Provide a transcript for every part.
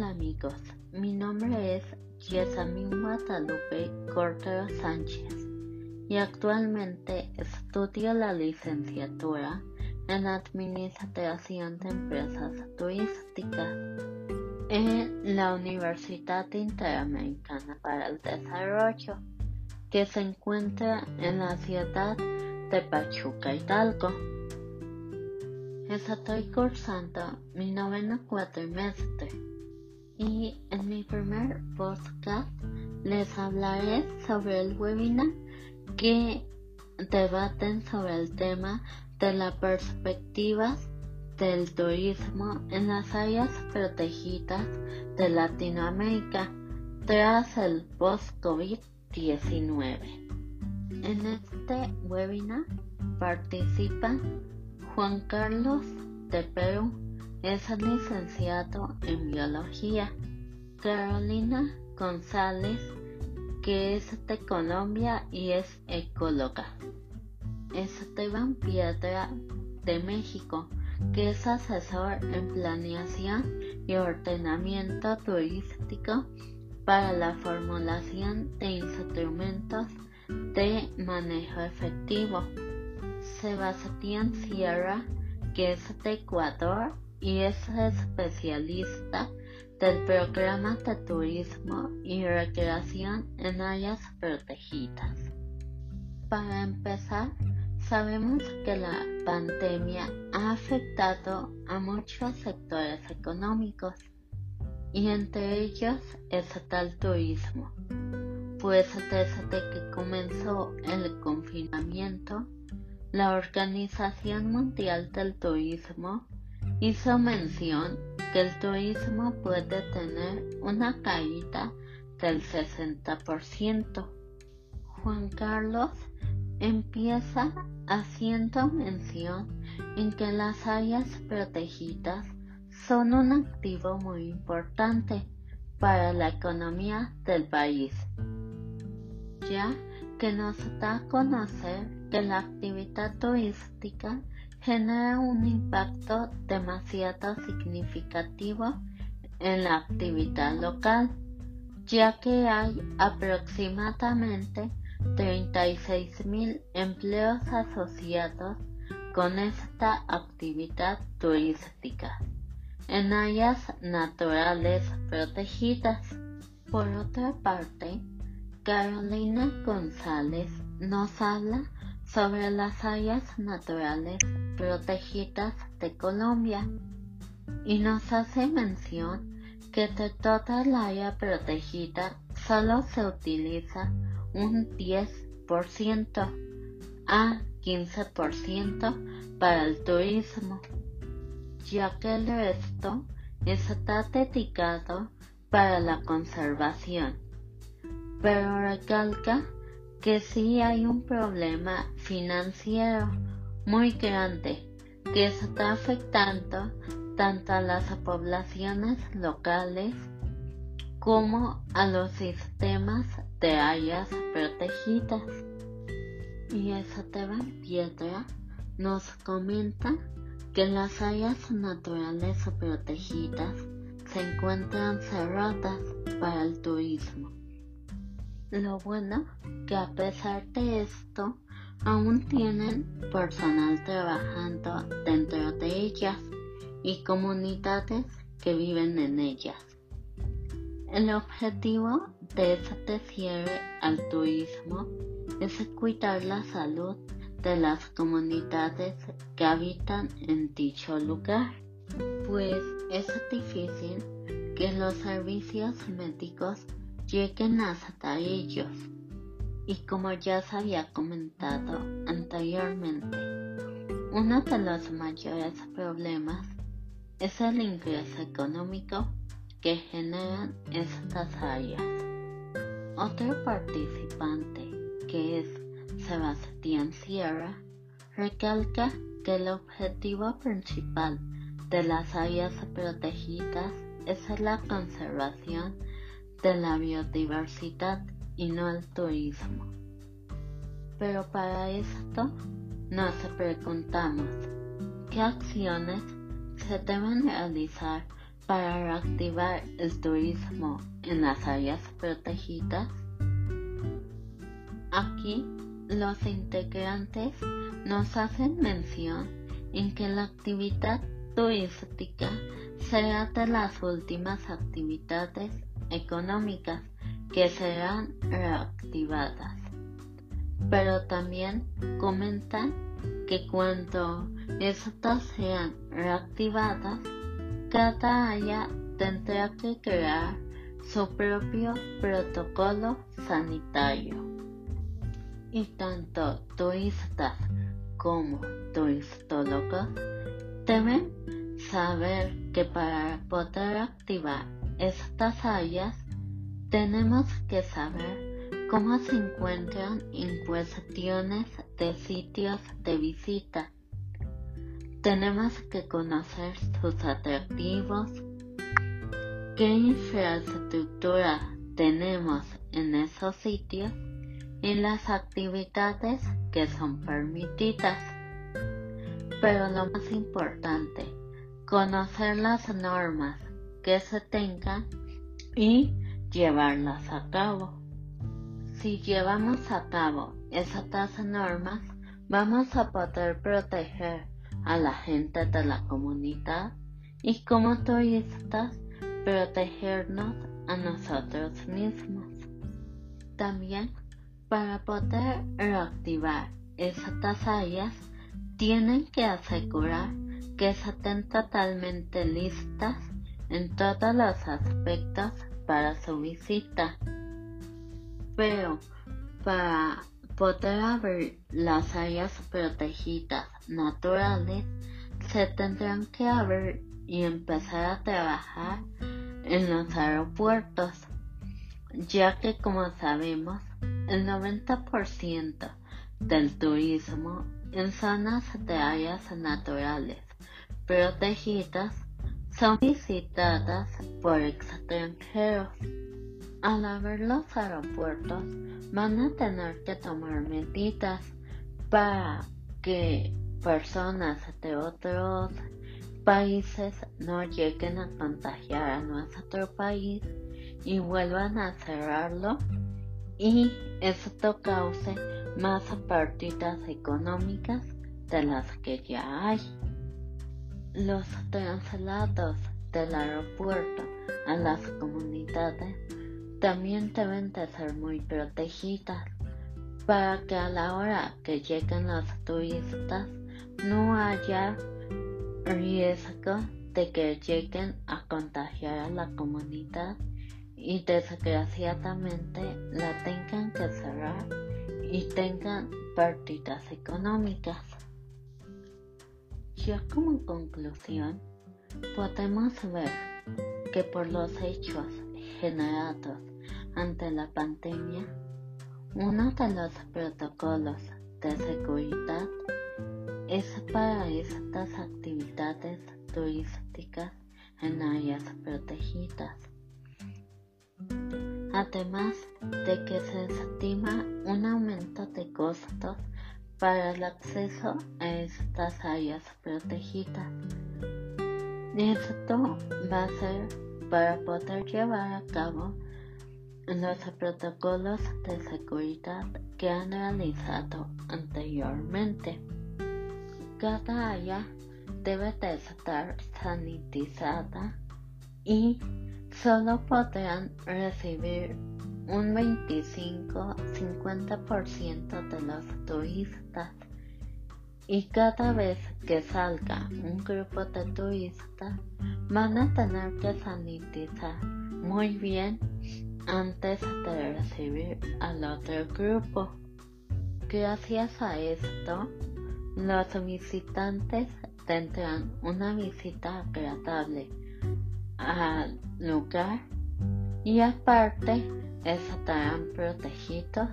Hola amigos, mi nombre es Yesamin Guadalupe Cordero Sánchez y actualmente estudio la licenciatura en Administración de Empresas Turísticas en la Universidad Interamericana para el Desarrollo, que se encuentra en la ciudad de Pachuca, Hidalgo. Estoy cursando mi noveno cuatrimestre y en mi primer podcast les hablaré sobre el webinar que debaten sobre el tema de las perspectivas del turismo en las áreas protegidas de Latinoamérica tras el post-COVID-19. En este webinar participan Juan Carlos de Perú, es licenciado en biología, Carolina González, que es de Colombia y es ecóloga. Esteban Piedra de México, que es asesor en planeación y ordenamiento turístico para la formulación de instrumentos de manejo efectivo. Sebastián Sierra, que es de Ecuador y es especialista del programa de turismo y recreación en áreas protegidas. Para empezar, sabemos que la pandemia ha afectado a muchos sectores económicos y entre ellos está el turismo, pues desde que comenzó el confinamiento, la Organización Mundial del Turismo hizo mención que el turismo puede tener una caída del 60%. Juan Carlos empieza haciendo mención en que las áreas protegidas son un activo muy importante para la economía del país, ya que nos da a conocer que la actividad turística genera un impacto demasiado significativo en la actividad local, ya que hay aproximadamente 36.000 empleos asociados con esta actividad turística en áreas naturales protegidas. Por otra parte, Carolina González nos habla sobre las áreas naturales protegidas de Colombia y nos hace mención que de toda el área protegida solo se utiliza un 10% a 15% para el turismo, ya que el resto está dedicado para la conservación. Pero recalca que sí hay un problema financiero muy grande que está afectando tanto a las poblaciones locales como a los sistemas de áreas protegidas. Y Esteban Piedra nos comenta que las áreas naturales protegidas se encuentran cerradas para el turismo lo bueno que a pesar de esto, aún tienen personal trabajando dentro de ellas y comunidades que viven en ellas. El objetivo de este cierre al turismo es cuidar la salud de las comunidades que habitan en dicho lugar, pues es difícil que los servicios médicos lleguen hasta ellos. Y como ya se había comentado anteriormente, uno de los mayores problemas es el ingreso económico que generan estas áreas. Otro participante, que es Sebastián Sierra, recalca que el objetivo principal de las áreas protegidas es la conservación de la biodiversidad y no el turismo. Pero para esto nos preguntamos qué acciones se deben realizar para reactivar el turismo en las áreas protegidas. Aquí los integrantes nos hacen mención en que la actividad turística será de las últimas actividades económicas que serán reactivadas. Pero también comentan que cuando estas sean reactivadas, cada área tendrá que crear su propio protocolo sanitario. Y tanto turistas como turistólogos deben saber que para poder activar estas áreas tenemos que saber cómo se encuentran en cuestiones de sitios de visita. Tenemos que conocer sus atractivos, qué infraestructura tenemos en esos sitios y las actividades que son permitidas. Pero lo más importante, conocer las normas que se tengan y llevarlas a cabo. Si llevamos a cabo esas normas, vamos a poder proteger a la gente de la comunidad y como turistas protegernos a nosotros mismos. También para poder reactivar esas áreas tienen que asegurar que estén totalmente listas en todos los aspectos para su visita. Pero para poder abrir las áreas protegidas naturales, se tendrán que abrir y empezar a trabajar en los aeropuertos, ya que como sabemos, el 90% del turismo en zonas de áreas naturales protegidas son visitadas por extranjeros. Al abrir los aeropuertos van a tener que tomar medidas para que personas de otros países no lleguen a contagiar a nuestro país y vuelvan a cerrarlo y esto cause más pérdidas económicas de las que ya hay. Los traslados del aeropuerto a las comunidades también deben de ser muy protegidas para que a la hora que lleguen los turistas no haya riesgo de que lleguen a contagiar a la comunidad y desgraciadamente la tengan que cerrar y tengan pérdidas económicas. Como conclusión, podemos ver que por los hechos generados ante la pandemia, uno de los protocolos de seguridad es para estas actividades turísticas en áreas protegidas. Además de que se estima un aumento de costos para el acceso a estas áreas protegidas. Esto va a ser para poder llevar a cabo los protocolos de seguridad que han realizado anteriormente. Cada área debe de estar sanitizada y solo podrán recibir un 25-50% de los turistas y cada vez que salga un grupo de turistas van a tener que sanitizar muy bien antes de recibir al otro grupo. Gracias a esto, los visitantes tendrán una visita agradable al lugar y aparte estarán protegidos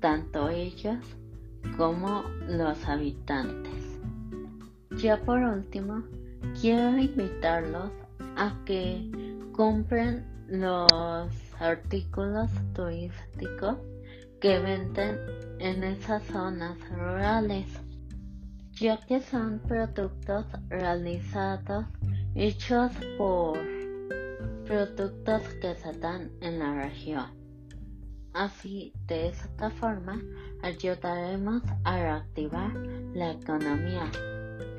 tanto ellos como los habitantes. Ya por último, quiero invitarlos a que compren los artículos turísticos que venden en esas zonas rurales, ya que son productos realizados hechos por productos que se dan en la región. Así, de esta forma, ayudaremos a reactivar la economía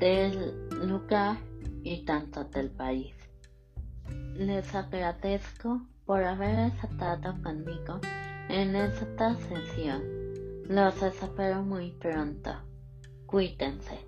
del lugar y tanto del país. Les agradezco por haber estado conmigo en esta sesión. Los espero muy pronto. Cuídense.